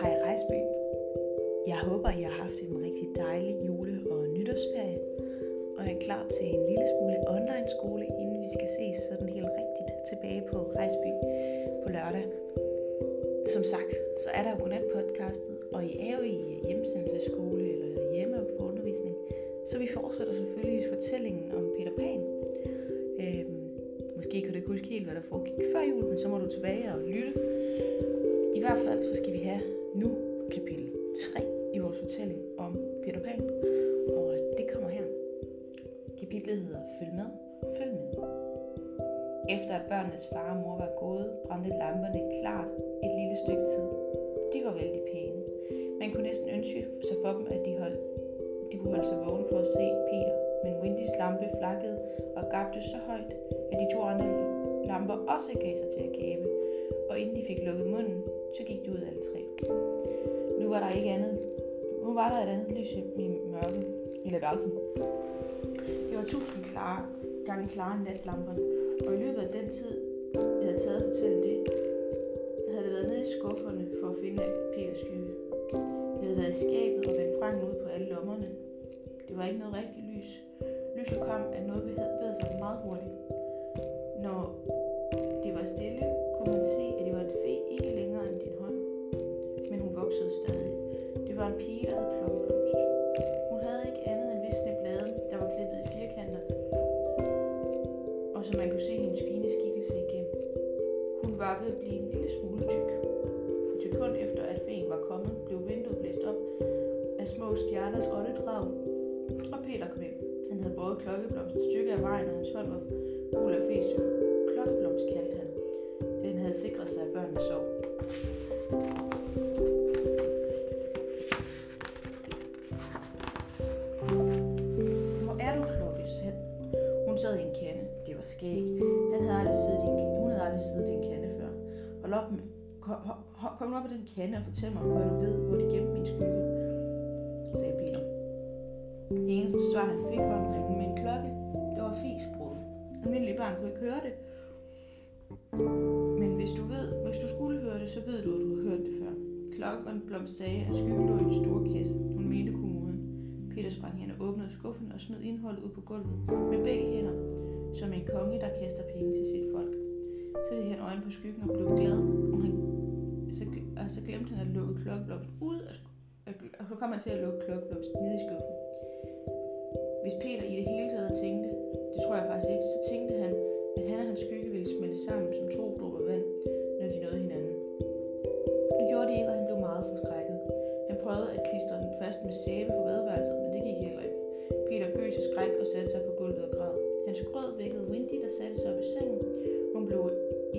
Hej Rejsby. Jeg håber, I har haft en rigtig dejlig jule- og nytårsferie, og er klar til en lille smule online skole, inden vi skal ses sådan helt rigtigt tilbage på Rejsby på lørdag. Som sagt, så er der jo godnat podcastet, og I er jo i øh, hjemsendelseskole eller hjemme på undervisning, så vi fortsætter selvfølgelig fortællingen om Peter Pan. Øhm, måske kan du ikke huske helt, hvad der foregik før jul, men så må du tilbage og lytte. I hvert fald så skal vi have nu kapitel 3 i vores fortælling om Peter Pan, og øh, det kommer her. Kapitlet hedder Følg med, følg med. Efter at børnenes far og mor var gået, brændte lamperne klart et lille stykke tid. De var vældig pæne. Man kunne næsten ønske sig for dem, at de, holdt, de kunne holde sig vågen for at se Peter, men Windys lampe flakkede og gabte så højt, at de to andre lamper også gav sig til at gabe, og inden de fik lukket munden, så gik de ud alle tre. Nu var der ikke andet. Nu var der et andet lys i mørket i værelsen. Det var tusind klare, gange klare natlamperne, og i løbet af den tid, jeg havde taget at fortælle det, havde det været nede i skufferne for at finde Peters skygge. Det havde været i skabet og vendt frem ud på alle lommerne. Det var ikke noget rigtigt Han havde både klokkeblomst et stykke af vejen, og hans hånd var gul af fes. Klokkeblomst kaldte han. Den havde sikret sig, at børnene sov. Hvor er du, klokke? Han- Hun sad i en kande. Det var skæg. Han havde aldrig siddet i en, hun havde aldrig siddet i en kande før. Hold op med, kom, kom, nu op i den kande og fortæl mig, hvor du ved, hvor de gemte min skygge, eneste svar, han fik, var en med en klokke. Det var fisbrud. Almindelige barn kunne ikke høre det. Men hvis du, ved, hvis du skulle høre det, så ved du, at du har hørt det før. Klokken blom sagde, at skyggen lå i den store kasse. Hun mente kommoden. Peter sprang hen og åbnede skuffen og smed indholdet ud på gulvet med begge hænder, som en konge, der kaster penge til sit folk. Så det han øjnene på skyggen og blev glad, og, han, så, og så glemte han at lukke klokkeblomst ud, og- og så kom han til at lukke klokkeblomst ned i skuffen. Hvis Peter i det hele taget tænkte, det tror jeg faktisk ikke, så tænkte han, at han og hans skygge ville smelte sammen som to dråber vand, når de nåede hinanden. Det gjorde de ikke, og han blev meget forskrækket. Han prøvede at klistre den fast med sæbe på badeværelset, men det gik heller ikke. Peter gøs i skræk og satte sig på gulvet og græd. Hans grød vækkede Wendy, der satte sig op i sengen. Hun blev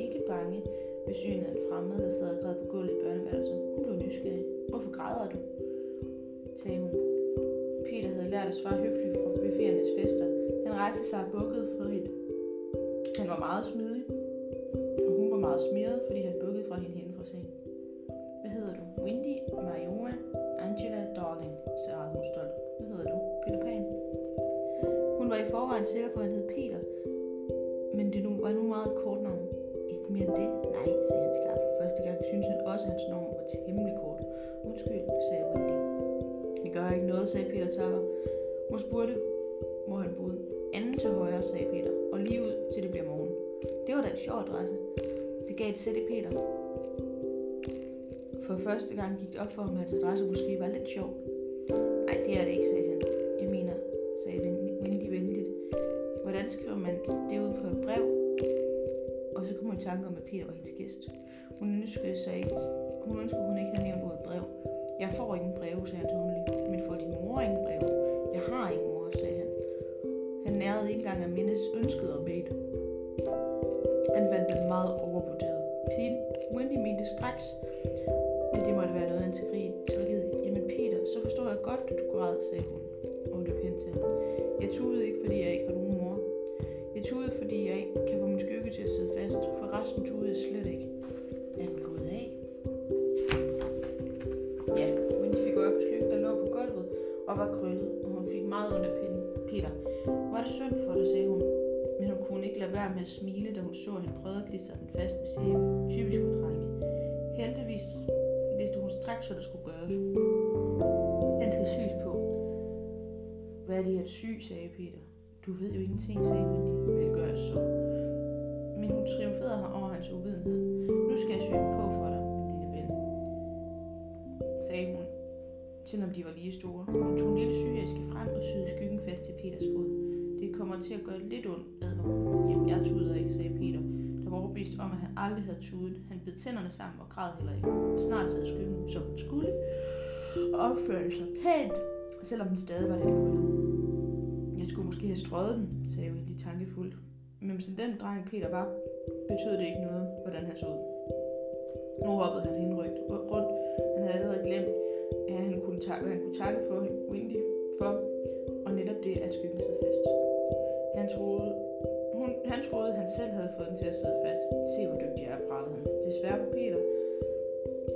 ikke bange ved synet af en fremmed, der sad og græd på gulvet i børneværelset. Hun blev nysgerrig. Hvorfor græder du? sagde hun. Peter havde lært at svare høfligt fra buffeternes fester. Han rejste sig og bukkede for hende. Han var meget smidig, og hun var meget smiret, fordi han bukkede fra hende hen fra sengen. Hvad hedder du? Wendy, Mariona, Angela, Darling, sagde hun stolt. Hvad hedder du? Peter Pan. Hun var i forvejen sikker på, at han hed Peter, men det nu, var nu meget kort navn. Ikke mere end det? Nej, sagde han skarpt for første gang. Synes han også, at hans navn var temmelig kort. Undskyld, sagde Wendy. Det gør ikke noget, sagde Peter Tapper. Hun spurgte, hvor han boede. Anden til højre, sagde Peter, og lige ud til det bliver morgen. Det var da en sjov adresse. Det gav et sæt i Peter. For første gang gik det op for ham, at hans adresse måske var lidt sjov. Nej, det er det ikke, sagde han. Jeg mener, sagde Wendy venligt. Hvordan skriver man det ud på et brev? Og så kom hun i tanke om, at Peter var hendes gæst. Hun ønskede sig ikke, hun ønskede, hun ikke havde nævnt ordet brev. Jeg får ingen breve, sagde han tånligt. Men får din mor ingen breve? Jeg har ingen mor, sagde han. Han nærede ikke engang at mindes ønsket om et. Han fandt den meget overvurderet. Pigen, Wendy mente straks, at det måtte være noget af en tragedie. Jamen Peter, så forstår jeg godt, at du græd, sagde hun. Og hun løb hen til ham. Jeg tudede ikke, fordi jeg ikke har nogen mor. Jeg tudede, fordi jeg ikke kan få min skygge til at sidde fast. For resten tudede jeg slet ikke. Er den gået af? Ja, Wendy fik øje på skyggen, der lå på gulvet og var krøllet, og hun fik meget under pinden. Peter, det synd for dig, sagde hun. Men hun kunne ikke lade være med at smile, da hun så hende prøvede at klistre den fast med sæbe. Typisk for drenge. Heldigvis vidste hun straks, hvad der skulle gøres. Den skal syes på. Hvad er det at sy, sagde Peter. Du ved jo ingenting, sagde Wendy. Vel gør jeg så. Men hun triumferede ham over hans uvidenhed. Nu skal jeg sy den på for dig, min lille ven, sagde hun, selvom de var lige store. Hun tog en lille syæske frem og syede skyggen fast til Peters fod. Det kommer til at gøre lidt ondt, advarer hun. Jamen, jeg tuder ikke, sagde Peter, der var overbevist om, at han aldrig havde tudet. Han bed tænderne sammen og græd heller ikke. Snart sad skyggen, som den skulle, og opførte sig pænt, selvom den stadig var lidt kulde. Jeg skulle måske have strøget den, sagde Wendy tankefuldt. Men som den dreng Peter var, betød det ikke noget, hvordan han så ud. Nu hoppede han henrygt rundt. Han havde allerede glemt, at han kunne, takke, hvad han kunne takke for Wendy for, og netop det, at skyggen sad fast. Han troede, hun, han troede, han selv havde fået den til at sidde fast. Se, hvor dygtig jeg er, pralede han. Desværre var Peter.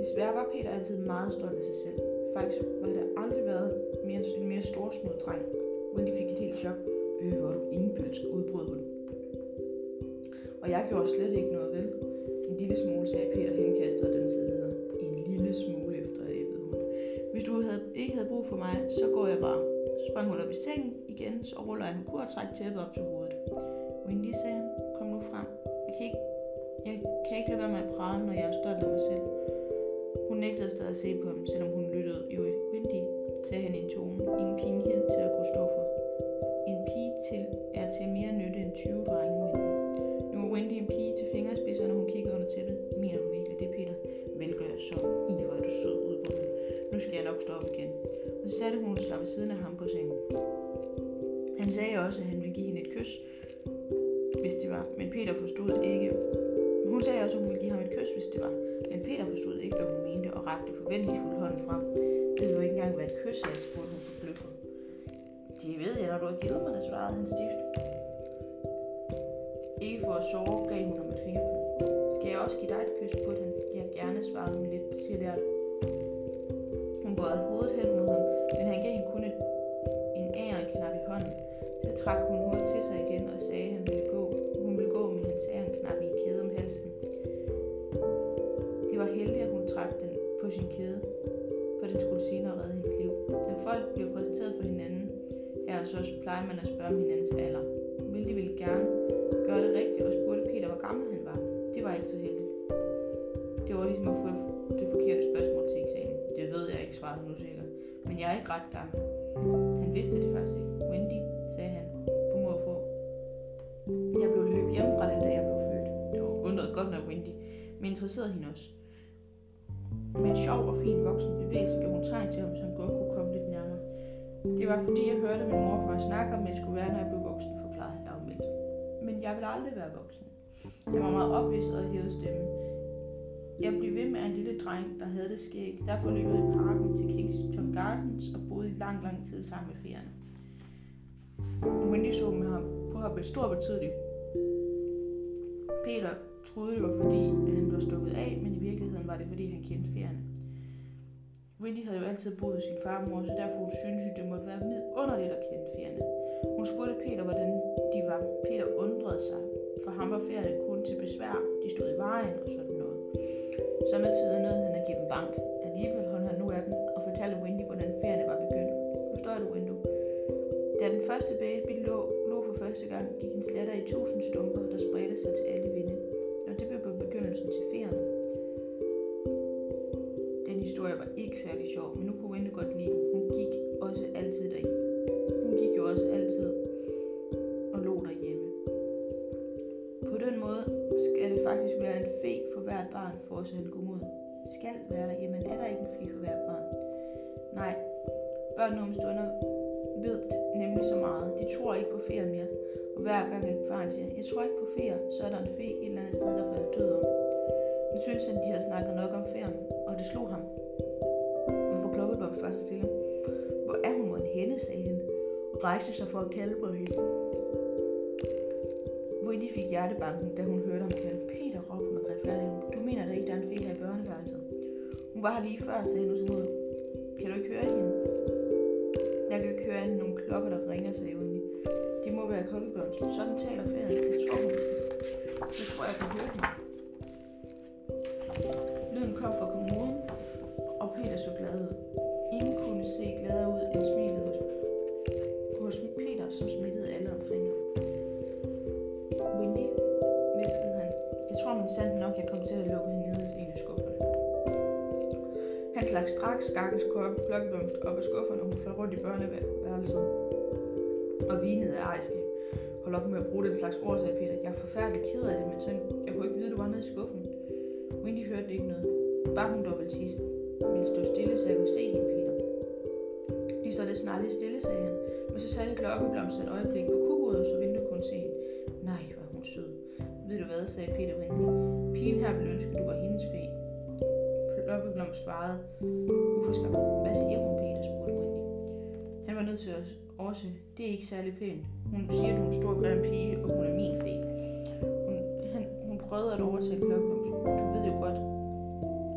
Desværre var Peter altid meget stolt af sig selv. Faktisk var det aldrig været mere, en mere storsnud dreng. Wendy fik et helt chok. Øh, hvor du indbølsk, udbrød hun. Og jeg gjorde slet ikke noget vel. En lille smule, sagde Peter henkastet og den side videre. En lille smule efter æbbede hun. Hvis du havde, ikke havde brug for mig, så går jeg bare. Sprang hun op i sengen igen, så ruller han kur og træk tæppet op til hovedet. Wendy, sagde han, kom nu frem. Jeg kan ikke, jeg kan ikke lade være med at prale, når jeg er stolt af mig selv. Hun nægtede stadig at se på ham, selvom hun lyttede jo Wendy, sagde han i en tone. Peter forstod ikke. Hun sagde også, at hun ville give ham et kys, hvis det var. Men Peter forstod ikke, hvad hun mente, og rakte forventningsfuldt hånden frem. Ved du ikke engang, hvad et kys er, spurgte hun forbløffet. Det ved jeg, når du har givet mig det, svarede han stift. Ikke for at sove, gav hun ham et fingerkys. Skal jeg også give dig et kys på den? Jeg gerne, svarede hun lidt tillært. Hun bøjede hovedet hen mod ham, men han gav hende kun et, så plejer man at spørge om hinandens alder. Vilde ville gerne gøre det rigtigt og spurgte Peter, hvor gammel han var. Det var ikke så heldigt. Det var ligesom at få det forkerte spørgsmål til eksamen. Det ved jeg ikke, svarede hun usikker. Men jeg er ikke ret gammel. Han vidste det faktisk ikke. Wendy, sagde han på mor få. Jeg blev løbet fra den dag, jeg blev født. Det var undret godt nok Wendy, men interesserede hende også. Med en sjov og fin voksen bevægelse gjorde hun tegn til ham, så han det var fordi, jeg hørte min morfar snakke om, at jeg skulle være, når jeg blev voksen, forklarede han lavmældt. Men jeg vil aldrig være voksen. Jeg var meget opvist og hævede stemme. Jeg blev ved med en lille dreng, der havde det skæg. Derfor løb jeg i parken til Kingston Gardens og boede i lang, lang tid sammen med ferierne. Wendy så med ham på ham med stor betydning. Peter troede, det var fordi, han var stukket af, men i virkeligheden var det fordi, han kendte ferierne. Wendy havde jo altid boet hos sin farmor, så derfor hun det måtte være vidunderligt at kende ferierne. Hun spurgte Peter, hvordan de var. Peter undrede sig, for ham var ferierne kun til besvær. De stod i vejen og sådan noget. Så med tiden nåede han at give dem bank. Alligevel holdt han nu af dem og fortalte Wendy, hvordan ferierne var begyndt. Forstår du, Wendy? Da den første baby lå, lå for første gang, gik en sletter i tusind stumper, der spredte sig til alle vinde. Og det blev begyndelsen til ferierne. Historie var ikke særlig sjov, men nu kunne Wendy godt lide den. Hun gik også altid derind. Hun gik jo også altid og lå derhjemme. På den måde skal det faktisk være en fe for hvert barn for os at gå ud. Skal være, jamen er der ikke en fe for hvert barn? Nej, børn nu om stunder ved nemlig så meget. De tror ikke på feer mere. Og hver gang et barn siger, jeg tror ikke på feer, så er der en fe et eller andet sted, der falder død om. Nu synes han, de har snakket nok om ferien, og det slog ham. Hvorfor mig Bob først stille? Hvor er hun, hvor en hende, sagde han, og rejste sig for at kalde på hende. Wendy fik hjertebanken, da hun hørte ham kalde. Peter, råbte hun og greb fat. Du mener da ikke, der er en fe her i børneværelset? Hun var her lige før, sagde han ud. Kan du ikke høre hende? Jeg kan ikke høre hende nogle klokker, der ringer, sagde Wendy. Det må være kokkebørnsen. Sådan taler ferien. Jeg tror, hun... Jeg tror, jeg kan høre hende. Tror man sandt nok, jeg kom til at lukke hende ned i en af skufferne. Han slagte straks Skakkels klokkeblomst op af skufferne, og hun fløj rundt i børneværelset og vinede af ejskab. Hold op med at bruge den slags ord, sagde Peter. Jeg er forfærdelig ked af det, men sådan, jeg kunne ikke vide, at du var nede i skuffen. Wendy hørte ikke noget. Bare hun dog ville, sige, ville stå stille, så jeg kunne se hende, Peter. I står lidt snart lidt stille, sagde han. Men så satte klokkeblomsten et øjeblik på kukodet, så vinduet kunne se hende. Ved du hvad, sagde Peter Wendy. Pigen her ville ønske, du var hendes fe. Ploppeblom svarede uforskabt. Hvad siger hun, Peter, spurgte Wendy. Han var nødt til at også. Det er ikke særlig pænt. Hun siger, at du er en stor grim pige, og hun er min fe. Hun, han, hun prøvede at overtale Ploppeblom. Du ved jo godt,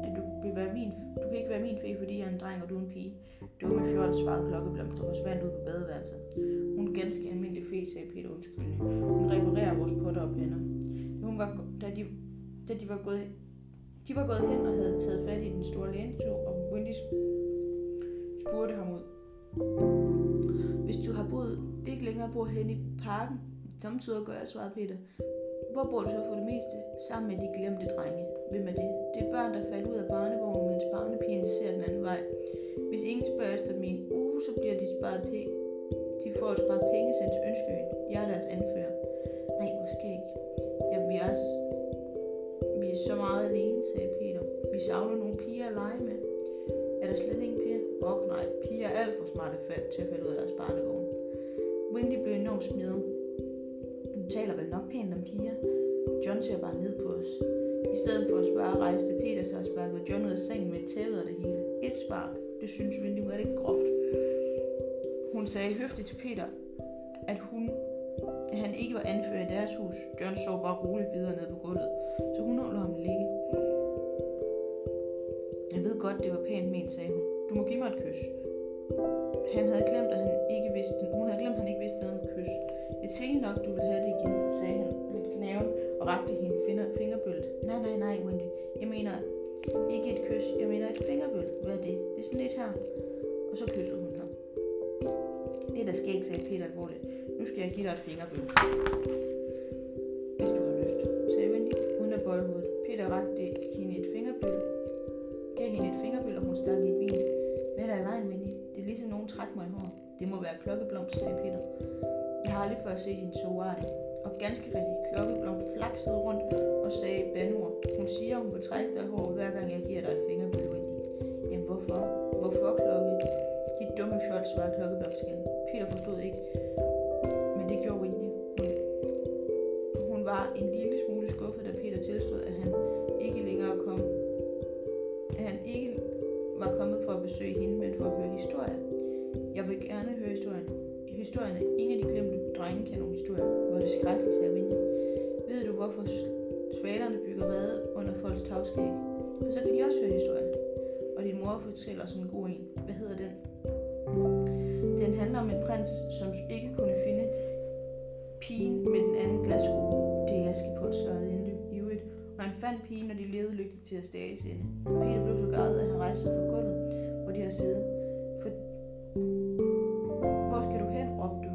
at du vil være min, du kan ikke være min fe, fordi jeg er en dreng, og du er en pige. Dumme fjol, svarede klokkeblomst og forsvandt ud på badeværelset. Hun er ganske almindelig fe, sagde Peter undskyldende. Hun reparerer vores potter og pander. Hun var, da, de, da de var gået de var gået hen og havde taget fat i den store lænestol, og Wendy spurgte ham ud. Hvis du har boet, ikke længere bor hen i parken, samtidig gør jeg, svarede Peter. Hvor bor du så for det meste? Sammen med de glemte drenge. Hvem er det? Det er børn, der falder ud af barnevognen, mens barnepigerne ser den anden vej. Hvis ingen spørger efter min uge, så bliver de sparet penge. De får at spare penge sendt til Ønskeøen. Jeg er deres anfører. Nej, måske ikke vi er, vi er så meget alene, sagde Peter. Vi savner nogle piger at lege med. Er der slet ingen piger? Åh nej, piger er alt for smarte fald til at falde ud af deres barnevogn. Wendy blev enormt smidt. Du taler vel nok pænt om piger? John ser bare ned på os. I stedet for at spørge, rejste Peter sig og sparkede John ud af sengen med tævet og det hele. Et spark. Det synes Wendy var lidt groft. Hun sagde høfligt til Peter, at hun da han ikke var anfører i deres hus. John så bare roligt videre ned på gulvet, så hun lå ham ligge. Jeg ved godt, det var pænt ment, sagde hun. Du må give mig et kys. Han havde glemt, at han ikke vidste, hun havde glemt, at han ikke vidste noget om kys. Jeg tænkte nok, du ville have det igen, sagde han lidt knæven og rakte hende finger, fingerbølt. Nej, nej, nej, Wendy. Jeg mener ikke et kys, jeg mener et fingerbølt. Hvad er det? Det er sådan lidt her. Og så kyssede hun ham. Det er der skægt, sagde Peter alvorligt. Nu skal jeg give dig et fingerbøl. Hvis du har lyst, sagde Wendy, uden at bøje hovedet. Peter rakte hende et fingerbøl, gav hende et fingerbøl, og hun stak i et ben. Hvad er der i vejen, Wendy? Det er ligesom nogen træk mig i hår. Det må være klokkeblomst, sagde Peter. Jeg har aldrig før set hende så uartig. Og ganske rigtigt, klokkeblomst flaksede rundt og sagde bandord. Hun siger, hun vil trække dig hår, hver gang jeg giver dig et fingerbøl, Wendy. Jamen hvorfor? Hvorfor klokke? Dit dumme fjold, svarede klokkeblomst igen. Peter forstod ikke, var en lille smule skuffet, da Peter tilstod, at han ikke længere kom, at han ikke var kommet for at besøge hende, men for at høre historier. Jeg vil gerne høre historien. Historierne. Ingen af de glemte drenge kan nogle historier. Hvor det skrækkeligt, sagde vinde. Ved du, hvorfor svalerne bygger rede under folks tagskæg? For så kan de også høre historier. Og din mor fortæller sådan en god en. Hvad hedder den? Den handler om en prins, som ikke kunne finde pigen med den anden glassko. Det er Askepot, svarede Inuit. Og han fandt pigen, og de levede lykkeligt til at stage ende. Peter blev så grædet, at han rejste sig fra gulvet, hvor de har siddet. For... Hvor skal du hen, råbte du.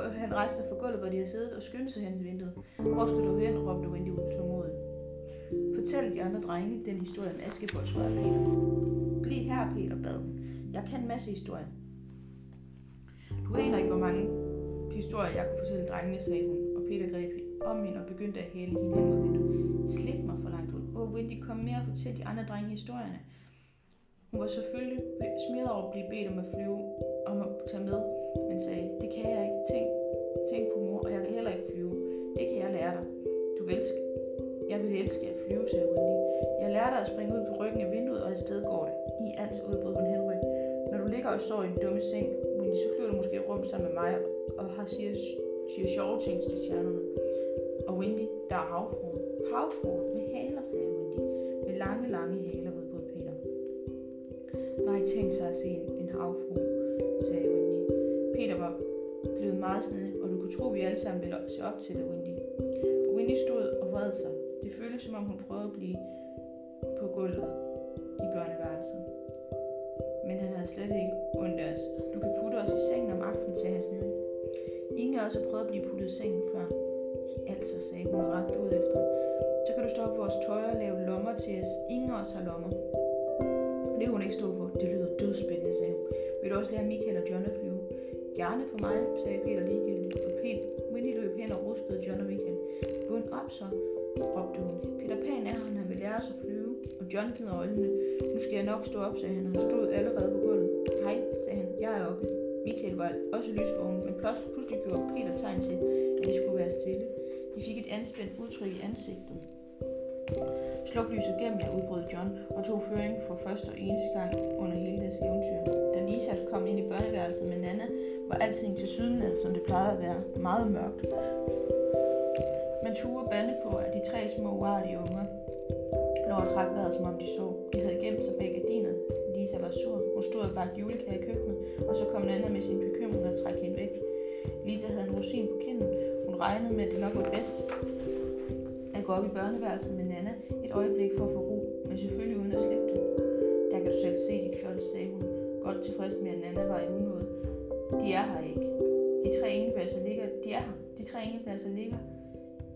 Han rejste sig fra gulvet, hvor de har siddet, og skyndte sig hen til vinduet. Hvor skal du hen, råbte Wendy utålmodigt. Fortæl de andre drenge den historie om Askepot, svarede Peter. Bliv her, Peter, bad hun. Jeg kan en masse historier. Du aner ikke, hvor mange historier, jeg kunne fortælle drengene, sagde hun, og Peter greb om hende og begyndte at hæle hende hen mod vinduet. Slip mig, forlangte hun. Åh, Wendy, kom med og fortæl de andre drenge historierne. Hun var selvfølgelig smidt over at blive bedt om at flyve, om at tage med, men sagde, det kan jeg ikke. Tænk, tænk på mor, og jeg kan heller ikke flyve. Det kan jeg lære dig. Du vil elske. Jeg vil elske at flyve, sagde Wendy. Jeg lærer dig at springe ud på ryggen af vinduet, og afsted går det. I alt udbrød hun henryg. Når du ligger og sover i en dumme seng, Wendy, så flyver du måske rundt sammen med mig og har siger, siger sjove ting til stjernerne. Og Wendy, der er havfruen. Havfruen med haler, sagde Wendy. Med lange, lange haler, udbrød Peter. Nej, tænk sig at se en, en havfru, sagde Wendy. Peter var blevet meget snedig, og du kunne tro, at vi alle sammen ville se op til dig, Wendy. Og Wendy stod og vred sig. Det føltes som om hun prøvede at blive på gulvet i børneværelset. Men han havde slet ikke ondt af os. Du kan putte os i sengen om aftenen, sagde han snedig. Ingen af os har prøvet at blive puttet i sengen før. Altså, sagde hun ret ud efter. Så kan du stoppe vores tøj og lave lommer til os. Ingen af os har lommer. Det kunne hun ikke stå for. Det lyder dødspændende, sagde hun. Vil du også lære Michael og John at flyve? Gerne for mig, sagde Peter ligegyldigt. Og Peter, Winnie løb hen og ruskede John og Michael. Bund op så, råbte hun. Peter Pan er han, han vil lære os at flyve. Og John gned øjnene. Nu skal jeg nok stå op, sagde han. Han stod allerede på gulvet. Hej, sagde han. Jeg er oppe. Michael var også lysvågen, men pludselig gjorde Peter tegn til, at de skulle være stille. De fik et anspændt udtryk i ansigtet. Sluk lyset gennem jer, udbrød John og tog føring for første og eneste gang under hele deres eventyr. Da Lisa kom ind i børneværelset med Nana, var alting til syden, som det plejede at være, meget mørkt. Man turde bande på, at de tre små uartige unger lå og trak vejret, som om de så. De havde gemt sig bag gardinerne. Lisa var sur. Hun stod og bagte julekage i køkkenet, og så kom Nana med sin bekymring og trak hende væk. Lisa havde en rosin på kinden. Hun regnede med, at det nok var bedst at gå op i børneværelset med Nana et øjeblik for at få ro, men selvfølgelig uden at slippe det. Der kan du selv se dit fjols, sagde hun, godt tilfreds med, at Nana var i unåde. De er her ikke. De tre engepladser ligger, de er her. De tre engepladser ligger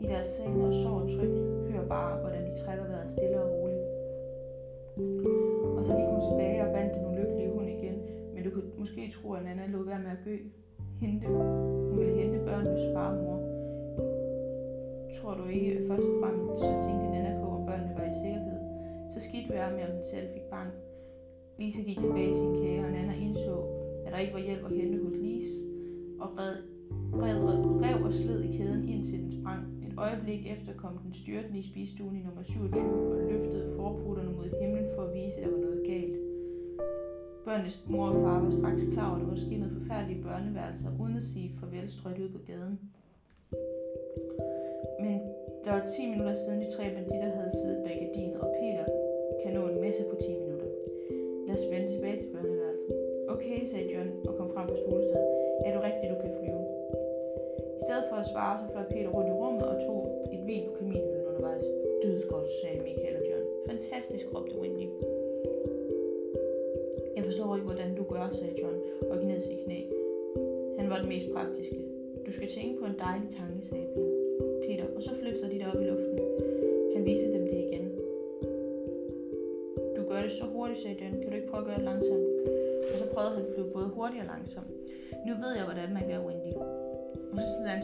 i deres seng og sover trygt. Bare, hvordan de trækker vejret stille og roligt. Og så gik hun tilbage og bandt den ulykkelige hund igen, men du kunne måske tro, at Nana lå være med at gø. Hente. Hun ville hente børnenes far og mor. Tror du ikke først og fremmest, så tænkte Nana på, om børnene var i sikkerhed. Så skidt være med, om den selv fik bank. Lise gik tilbage i sin kage, og Nana indså, at der ikke var hjælp at hente hos Lise, og red, red, rev og sled i kæden indtil den sprang. Et øjeblik efter kom den styrtende i spisestuen i nummer 27 og løftede forprutterne mod himlen for at vise, at der var noget galt. Børnenes mor og far var straks klar over, at der var sket noget forfærdelige børneværelser, uden at sige farvel strøjt ud på gaden. Men der var 10 minutter siden de tre banditter hurtig og langsom. Nu ved jeg, hvordan man gør, Wendy. Og så han,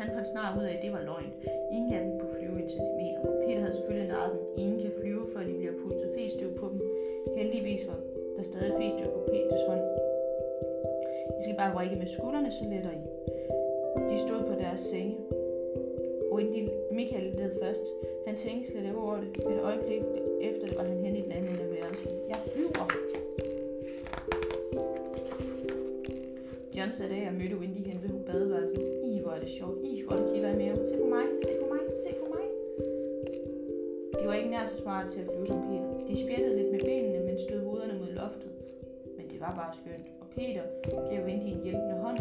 han fandt snart ud af, at det var løgn. Ingen af dem kunne flyve en centimeter. Peter havde selvfølgelig lejet dem. Ingen kan flyve, før de bliver pustet festøv på dem. Heldigvis var der stadig festøv på Peters hånd. I skal bare række med skuldrene, så letter I. De stod på deres senge. Wendy Michael led først. Han tænkte slet ikke over det. Et øjeblik efter det var han hen i den anden ende af værelset. Jeg flyver! John satte af og mødte Wendy hen ved badeværelset. I, hvor er det sjovt. I, hvor er det kilder i mere. Se på mig, se på mig, se på mig. De var ikke nær så smart til at flyve som Peter. De spjættede lidt med benene, men stød hovederne mod loftet. Men det var bare skønt. Og Peter gav Wendy en hjælpende hånd,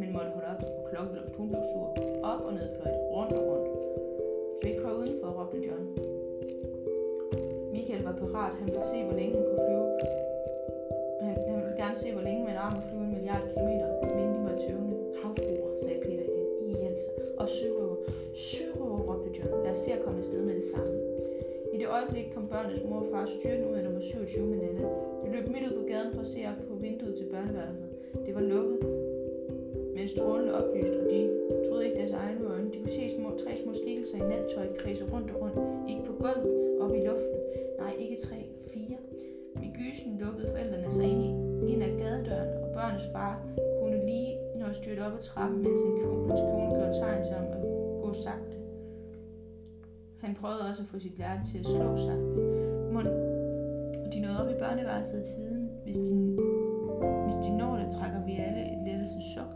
men måtte holde op, og klokken blev, hun blev sur. Op og ned fløjt, rundt og rundt. Skal vi ikke prøve udenfor, råbte John. Michael var parat. Han ville se, hvor længe han kunne gerne se, hvor længe min arm kunne flyve en milliard kilometer. Men de var tøvende. Havfruer, sagde Peter igen. I altså. Og sørøver. Sørøver, råbte John. Lad os se at komme afsted med det samme. I det øjeblik kom børnenes mor og far styrten ud af nummer 27 med Nana. De løb midt ud på gaden for at se op på vinduet til børneværelset. Det var lukket, men strålende oplyst, og de troede ikke deres egne øjne. De kunne se små, tre små skikkelser i nattøj kredse rundt og rundt. Ikke på gulvet, op i luften. Nej, ikke tre, fire. Med gysen lukkede forældrene sig ind, i, ind ad gadedøren, og børnenes far kunne lige nå at styrte op ad trappen, mens en kone, kone gjorde tegn til ham at gå sagte. Han prøvede også at få sit hjerte til at slå sagte. Mund, de nåede op i børneværelset i tiden. Hvis de, hvis de når det, trækker vi alle et lettelsens chok.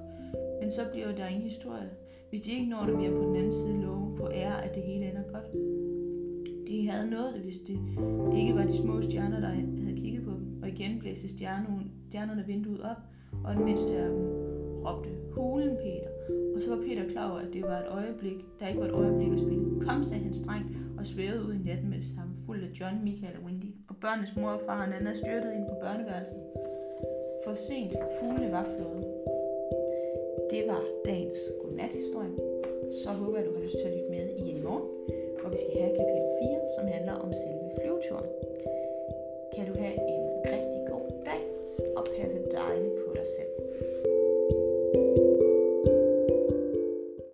Men så bliver der ingen historie. Hvis de ikke når det, vil jeg på den anden side love på ære, at det hele ender godt. De havde nået det, hvis det ikke var de små stjerner, der blæste stjernerne, stjernerne vinduet op, og den mindste af dem råbte hulen Peter, og så var Peter klar over, at det var et øjeblik, der ikke var et øjeblik at spille. Kom, sagde han strengt, og svævede ud i natten med det samme, fuld af John, Michael og Wendy. Og børnenes mor og far og Nana styrtede ind på børneværelset. For sent, fuglene var flået. Det var dagens godnathistorie. Så håber jeg, du har lyst til at lytte med igen i morgen, hvor vi skal have kapitel 4, som handler om selve flyveturen. Kan du have